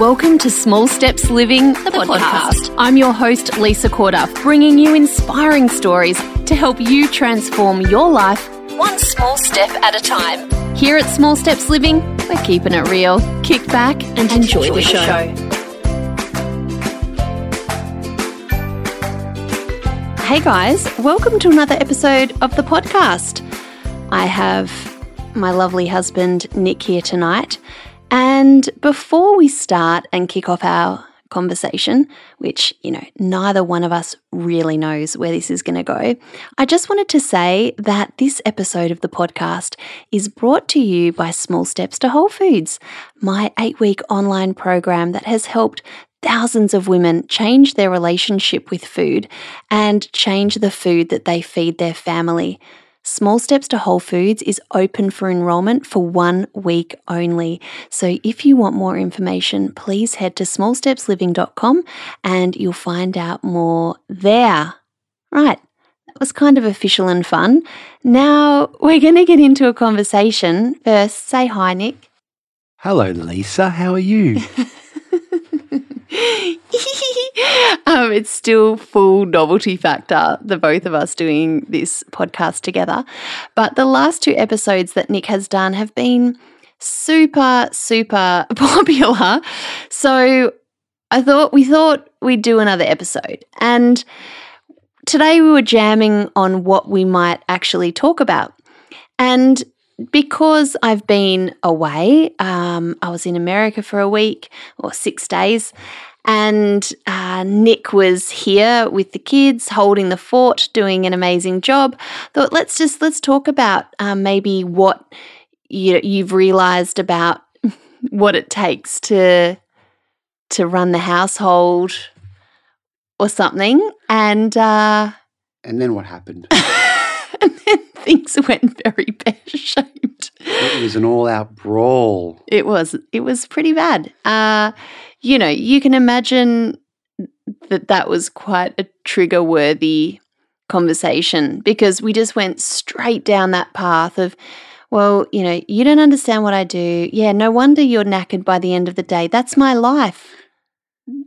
Welcome to Small Steps Living, the, podcast. I'm your host, Lisa Corduff, bringing you inspiring stories to help you transform your life one small step at a time. Here at Small Steps Living, we're keeping it real. Kick back and, enjoy, enjoy, the show. Hey guys, welcome to another episode of the podcast. I have my lovely husband Nick here tonight. And before we start and kick off our conversation, which, you know, neither one of us really knows where this is going to go, I just wanted to say that this episode of the podcast is brought to you by Small Steps to Whole Foods, my eight week online program that has helped thousands of women change their relationship with food and change the food that they feed their family. Small Steps to Whole Foods is open for enrolment for one week only. So if you want more information, please head to smallstepsliving.com and you'll find out more there. Right, that was kind of official and fun. Now we're going to get into a conversation. First, say hi, Nick. Hello, Lisa. How are you? um, it's still full novelty factor, the both of us doing this podcast together. But the last two episodes that Nick has done have been super, super popular. So I thought we thought we'd do another episode. And today we were jamming on what we might actually talk about. And because I've been away, um, I was in America for a week or six days, and uh, Nick was here with the kids, holding the fort, doing an amazing job. Thought let's just let's talk about um, maybe what you, you've realised about what it takes to to run the household or something, and uh, and then what happened? and then things went very pear shaped. It was an all out brawl. It was. It was pretty bad. Uh, you know, you can imagine that that was quite a trigger worthy conversation because we just went straight down that path of, well, you know, you don't understand what I do. Yeah, no wonder you're knackered by the end of the day. That's my life.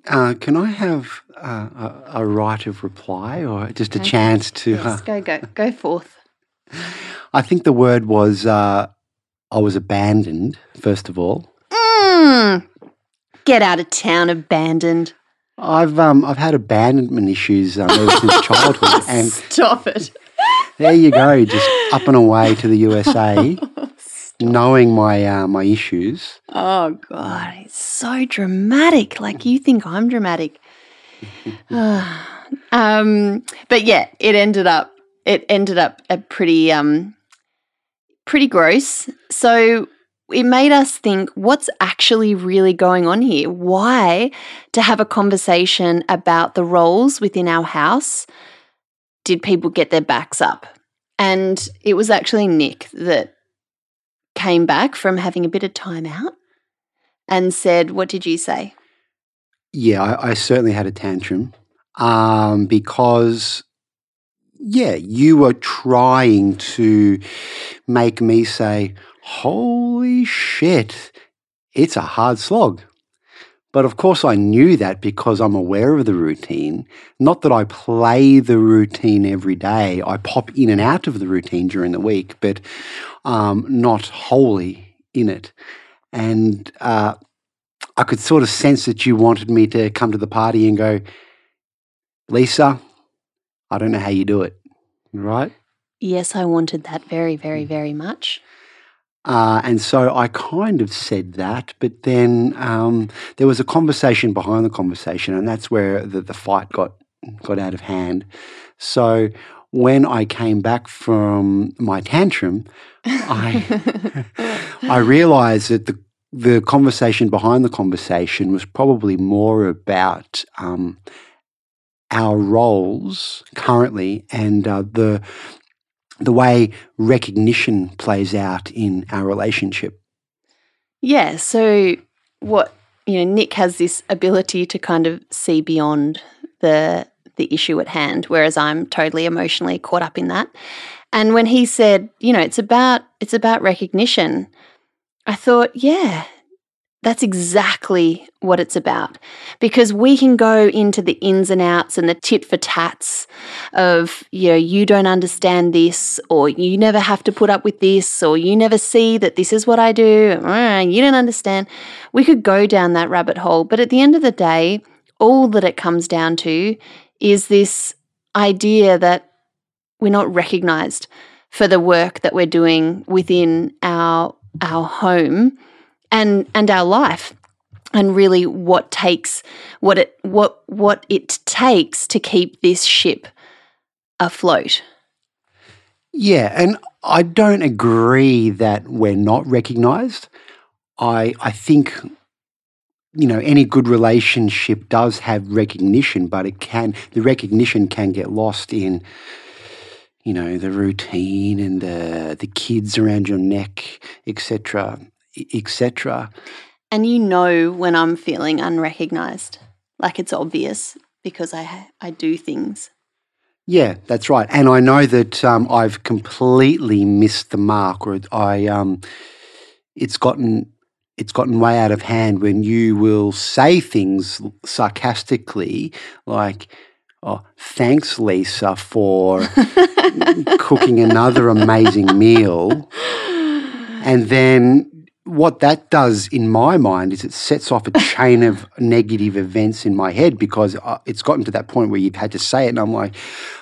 Uh, can I have uh, a, a, right of reply or just a okay. chance to? Yes, uh, go go go forth. I think the word was uh, I was abandoned. First of all, mm, get out of town, abandoned. I've um I've had abandonment issues um, ever since childhood, and stop it. There you go, just up and away to the USA, knowing my uh, my issues. Oh God, it's so dramatic. Like you think I'm dramatic. um, but yeah, it ended up it ended up a pretty um pretty gross. So it made us think what's actually really going on here? Why to have a conversation about the roles within our house did people get their backs up? And it was actually Nick that came back from having a bit of time out and said, What did you say? Yeah, I, I certainly had a tantrum um, because yeah, you were trying to make me say, holy shit, it's a hard slog. But of course, I knew that because I'm aware of the routine. Not that I play the routine every day. I pop in and out of the routine during the week, but um, not wholly in it. And uh, I could sort of sense that you wanted me to come to the party and go, Lisa, I don't know how you do it, right? Yes, I wanted that very, very, very much. Uh, and so I kind of said that, but then um, there was a conversation behind the conversation, and that's where the, the fight got got out of hand. So when I came back from my tantrum, I I realized that the the conversation behind the conversation was probably more about um, our roles currently and uh, the the way recognition plays out in our relationship. Yeah. So what you know, Nick has this ability to kind of see beyond the the issue at hand, whereas I'm totally emotionally caught up in that. And when he said, you know, it's about it's about recognition, I thought, yeah, that's exactly what it's about. Because we can go into the ins and outs and the tit for tats of, you know, you don't understand this, or you never have to put up with this, or you never see that this is what I do, you don't understand. We could go down that rabbit hole. But at the end of the day, all that it comes down to is this idea that we're not recognized for the work that we're doing within our our home and and our life and really what takes what it what what it takes to keep this ship afloat. Yeah, and I don't agree that we're not recognized. I I think you know any good relationship does have recognition, but it can the recognition can get lost in you know the routine and the the kids around your neck, etc etc. And you know when I'm feeling unrecognized, like it's obvious because I I do things. Yeah, that's right. And I know that um, I've completely missed the mark, or I um, it's gotten it's gotten way out of hand when you will say things sarcastically like. Oh, thanks, Lisa, for cooking another amazing meal. And then what that does in my mind is it sets off a chain of negative events in my head because uh, it's gotten to that point where you've had to say it and I'm like,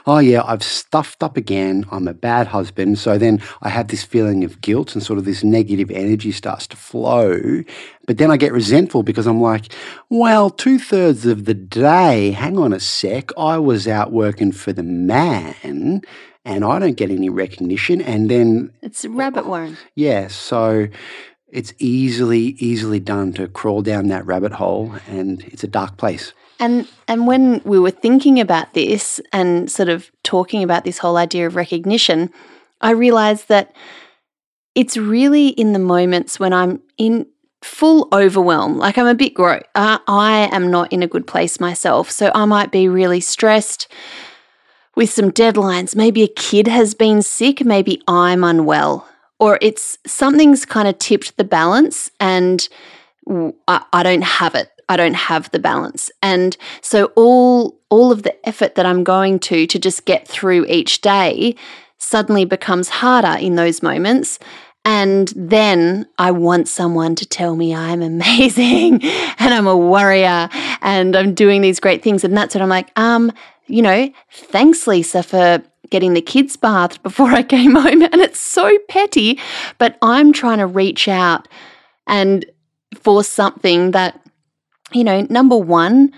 oh yeah, I've stuffed up again. I'm a bad husband. So then I have this feeling of guilt and sort of this negative energy starts to flow. But then I get resentful because I'm like, well, two thirds of the day, hang on a sec, I was out working for the man and I don't get any recognition. And then it's rabbit warren. Yeah. So it's easily easily done to crawl down that rabbit hole and it's a dark place. And and when we were thinking about this and sort of talking about this whole idea of recognition i realized that it's really in the moments when i'm in full overwhelm like i'm a bit gross uh, i am not in a good place myself so i might be really stressed with some deadlines. Maybe a kid has been sick maybe i'm unwell or it's something's kind of tipped the balance and I, I don't have it. I don't have the balance. And so all all of the effort that I'm going to to just get through each day suddenly becomes harder in those moments. And then I want someone to tell me I'm amazing and I'm a warrior and I'm doing these great things. And that's what I'm like, um, you know, thanks, Lisa, for getting the kids bathed before I came home. And it's so petty, but I'm trying to reach out and for something that, you know, number one,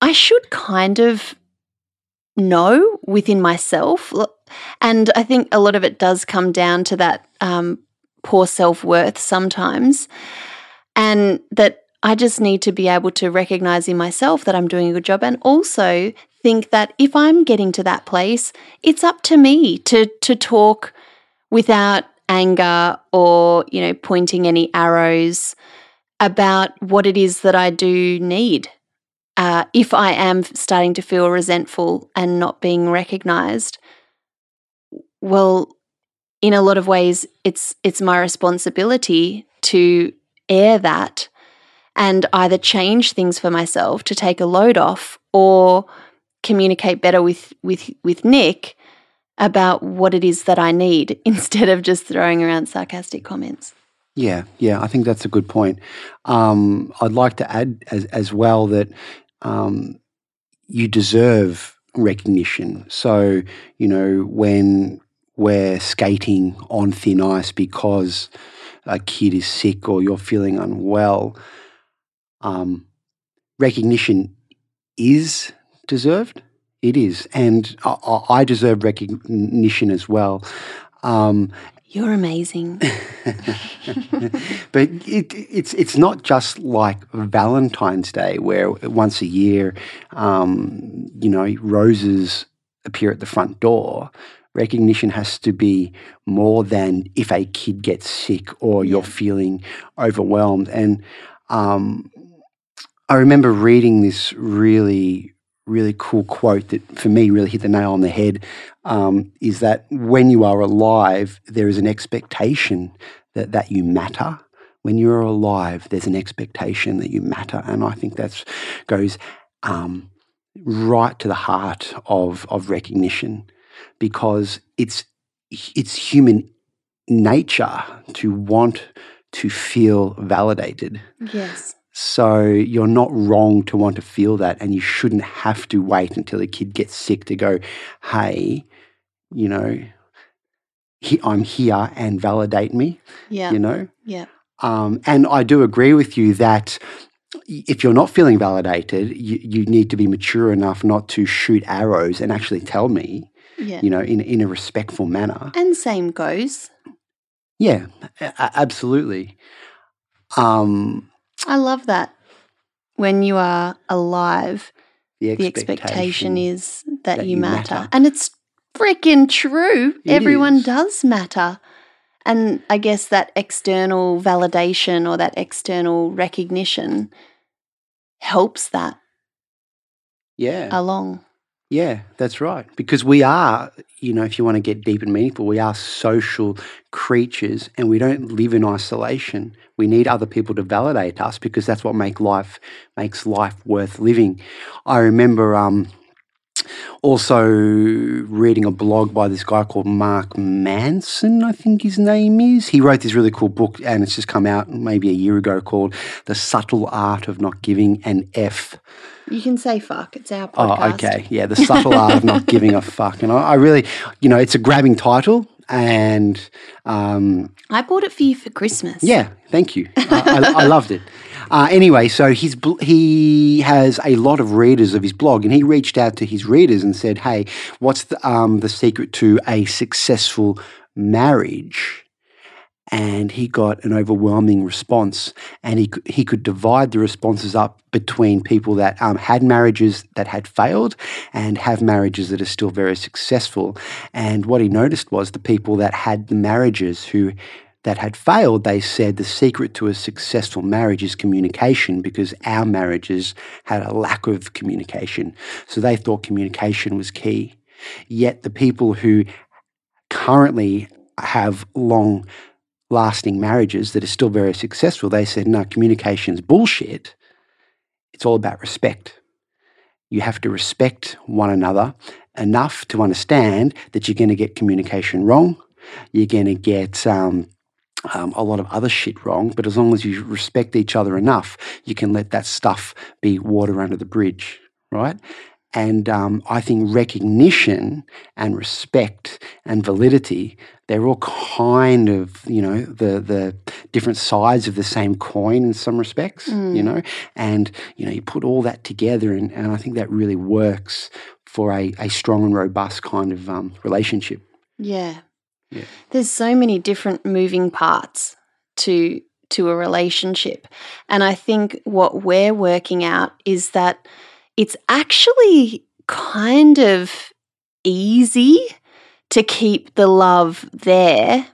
I should kind of know within myself. And I think a lot of it does come down to that um, poor self worth sometimes. And that I just need to be able to recognize in myself that I'm doing a good job and also think that if I'm getting to that place, it's up to me to to talk without anger or, you know, pointing any arrows about what it is that I do need. Uh, if I am starting to feel resentful and not being recognized, well, in a lot of ways, it's it's my responsibility to air that and either change things for myself to take a load off or communicate better with with with Nick about what it is that I need instead of just throwing around sarcastic comments. Yeah, yeah, I think that's a good point. Um, I'd like to add as as well that um, you deserve recognition. So you know when we're skating on thin ice because a kid is sick or you're feeling unwell, um, recognition is deserved. It is, and I, I deserve recognition as well. Um, You're amazing. but it, it's it's not just like Valentine's Day, where once a year, um, you know, roses appear at the front door. Recognition has to be more than if a kid gets sick or you're feeling overwhelmed. And um, I remember reading this really really cool quote that for me really hit the nail on the head um, is that when you are alive, there is an expectation that, that you matter. When you're alive, there's an expectation that you matter, and I think that goes um, right to the heart of of recognition because it's it's human nature to want to feel validated. Yes. So you're not wrong to want to feel that, and you shouldn't have to wait until a kid gets sick to go, "Hey, you know, he, I'm here and validate me." Yeah. You know, Yeah. um, and I do agree with you that if you're not feeling validated, you, you need to be mature enough not to shoot arrows and actually tell me, Yeah. you know, in in a respectful manner. And same goes. Yeah, a- a- absolutely. Um, I love that. When you are alive, the the expectation, expectation is that, that you, you matter. matter. And it's freaking true. It Everyone is. does matter. And I guess that external validation or that external recognition helps that Yeah, along. Yeah, that's right. Because we are, you know, if you want to get deep and meaningful, we are social creatures, and we don't live in isolation. We need other people to validate us because that's what make life makes life worth living. I remember um, also reading a blog by this guy called Mark Manson, I think his name is. He wrote this really cool book, and it's just come out maybe a year ago called "The Subtle Art of Not Giving an F." You can say fuck. It's our oh, podcast. Oh, okay. Yeah, the subtle art of not giving a fuck. And I, I really, you know, it's a grabbing title. And um, I bought it for you for Christmas. yeah, thank you. I, I, I loved it. Uh, anyway, so he's bl- he has a lot of readers of his blog, and he reached out to his readers and said, "Hey, what's the um, the secret to a successful marriage?" And he got an overwhelming response, and he he could divide the responses up between people that um, had marriages that had failed and have marriages that are still very successful. And what he noticed was the people that had the marriages who that had failed, they said the secret to a successful marriage is communication because our marriages had a lack of communication. So they thought communication was key. Yet the people who currently have long lasting marriages that are still very successful, they said, no, communication's bullshit. It's all about respect. You have to respect one another enough to understand that you're going to get communication wrong. You're going to get um, um, a lot of other shit wrong, but as long as you respect each other enough, you can let that stuff be water under the bridge, right? And um, I think recognition and respect and validity, they're all kind of, you know, the, the different sides of the same coin in some respects, you know? And, you know, you put all that together, and, and I think that really works for a, a strong and robust kind of um, relationship. Yeah. Yeah. There's so many different moving parts to to a relationship. And I think what we're working out is that it's actually kind of easy to keep the love there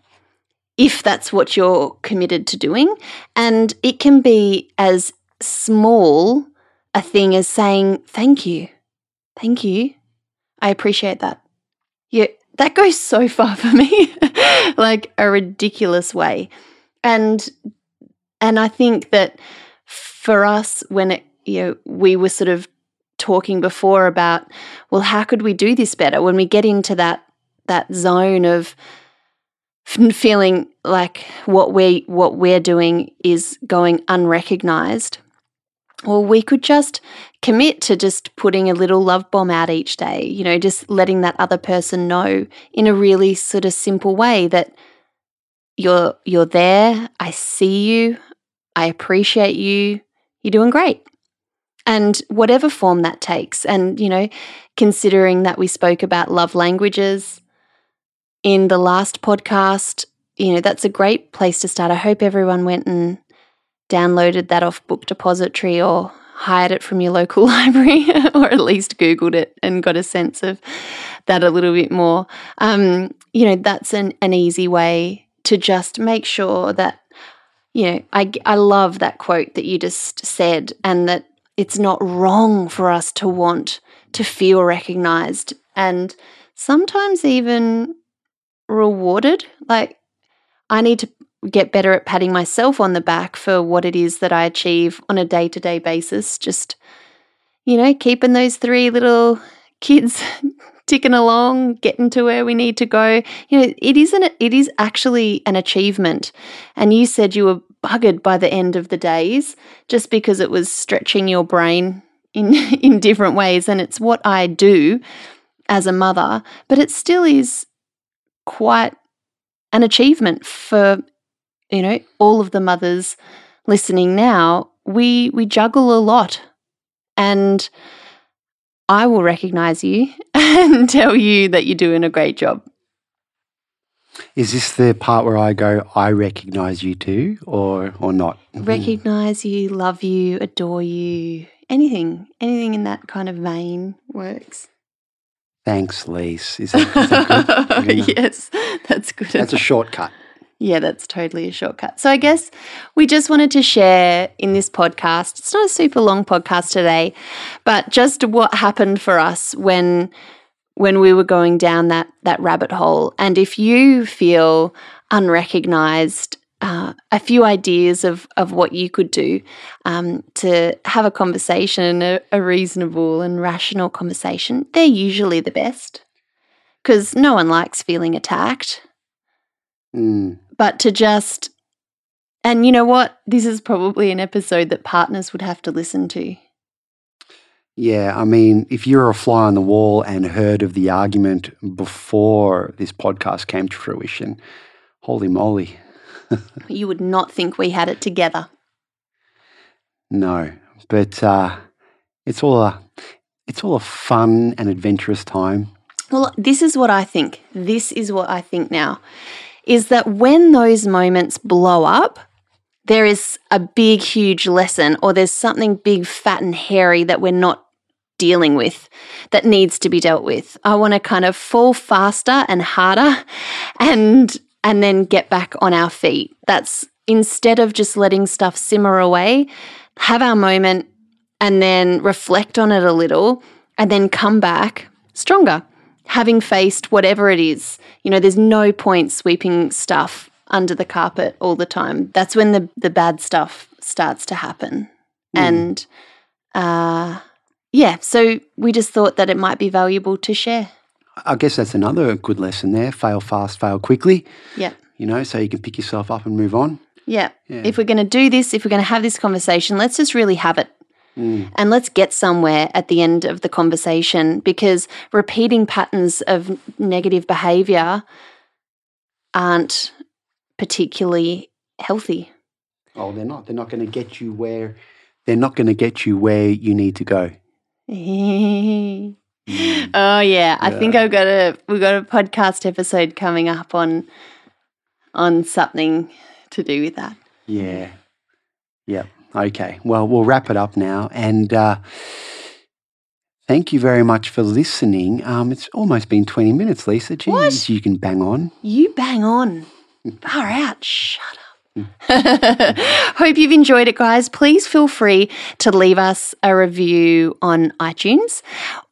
if that's what you're committed to doing. And it can be as small a thing as saying, Thank you. Thank you. I appreciate that. Yeah, that goes so far for me, like a ridiculous way. And and I think that for us, when it, you know, we were sort of talking before about, well, how could we do this better? When we get into that that zone of feeling like what we what we're doing is going unrecognized, well, we could just commit to just putting a little love bomb out each day, you know, just letting that other person know in a really sort of simple way that you're you're there, I see you, I appreciate you, you're doing great. And whatever form that takes and you know, considering that we spoke about love languages in the last podcast, you know, that's a great place to start. I hope everyone went and downloaded that off Book Depository or hired it from your local library or at least Googled it and got a sense of that a little bit more. Um, you know, that's an, an easy way to just make sure that, you know, I, I love that quote that you just said and that it's not wrong for us to want to feel recognized and sometimes even rewarded. Like, I need to get better at patting myself on the back for what it is that I achieve on a day to day basis. Just, you know, keeping those three little kids ticking along, getting to where we need to go. You know, it isn't, it is actually an achievement. And you said you were buggered by the end of the days just because it was stretching your brain in, in different ways. And it's what I do as a mother, but it still is quite an achievement for you know all of the mothers listening now we we juggle a lot and i will recognize you and tell you that you're doing a great job is this the part where i go i recognize you too or or not? Hmm. Recognize you love you adore you. Anything anything in that kind of vein works. Thanks lise. Is that, is that good? yes that's good that's a shortcut. Yeah, that's totally a shortcut. So I guess we just wanted to share in this podcast. It's not a super long podcast today, but just what happened for us when when we were going down that that rabbit hole. And if you feel unrecognized, uh, a few ideas of of what you could do um, to have a conversation, a, a reasonable and rational conversation, they're usually the best because no one likes feeling attacked. Mm but to just, and you know what? This is probably an episode that partners would have to listen to. Yeah, I mean, if you're a fly on the wall and heard of the argument before this podcast came to fruition, holy moly. you would not think we had it together. No, but uh, it's all a it's all a fun and adventurous time. Well, this is what I think. This is what I think now is that when those moments blow up, there is a big, huge lesson, or there's something big, fat, and hairy that we're not dealing with that needs to be dealt with. I want to kind of fall faster and harder and and then get back on our feet. That's instead of just letting stuff simmer away, have our moment and then reflect on it a little and then come back stronger having faced whatever it is, you know, there's no point sweeping stuff under the carpet all the time. That's when the, the bad stuff starts to happen. Mm. And uh, yeah, so we just thought that it might be valuable to share. I guess that's another good lesson there fail fast, fail quickly. Yeah. You know, so you can pick yourself up and move on. Yeah. yeah. If we're going to do this, if we're going to have this conversation, let's just really have it. Mm. And let's get somewhere at the end of the conversation because repeating patterns of negative behavior aren't particularly healthy. Oh, they're not. They're not going to get you where they're not going to get you where you need to go. Mm. Oh yeah, I think I've got a we've got a podcast episode coming up on on something to do with that. Yeah. Yep. Okay, well, we'll wrap it up now. And uh, thank you very much for listening. Um, it's almost been 20 minutes, Lisa. Jeez, what? you can bang on. You bang on. Far out. Shut up. Mm. Hope you've enjoyed it, guys. Please feel free to leave us a review on iTunes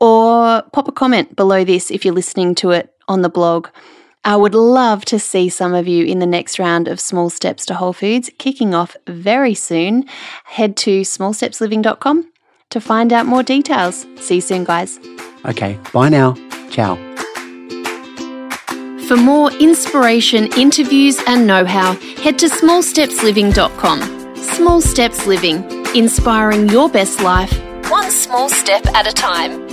or pop a comment below this if you're listening to it on the blog. I would love to see some of you in the next round of Small Steps to Whole Foods kicking off very soon. Head to smallstepsliving.com to find out more details. See you soon, guys. Okay, bye now. Ciao. For more inspiration, interviews, and know how, head to smallstepsliving.com. Small Steps Living, inspiring your best life, one small step at a time.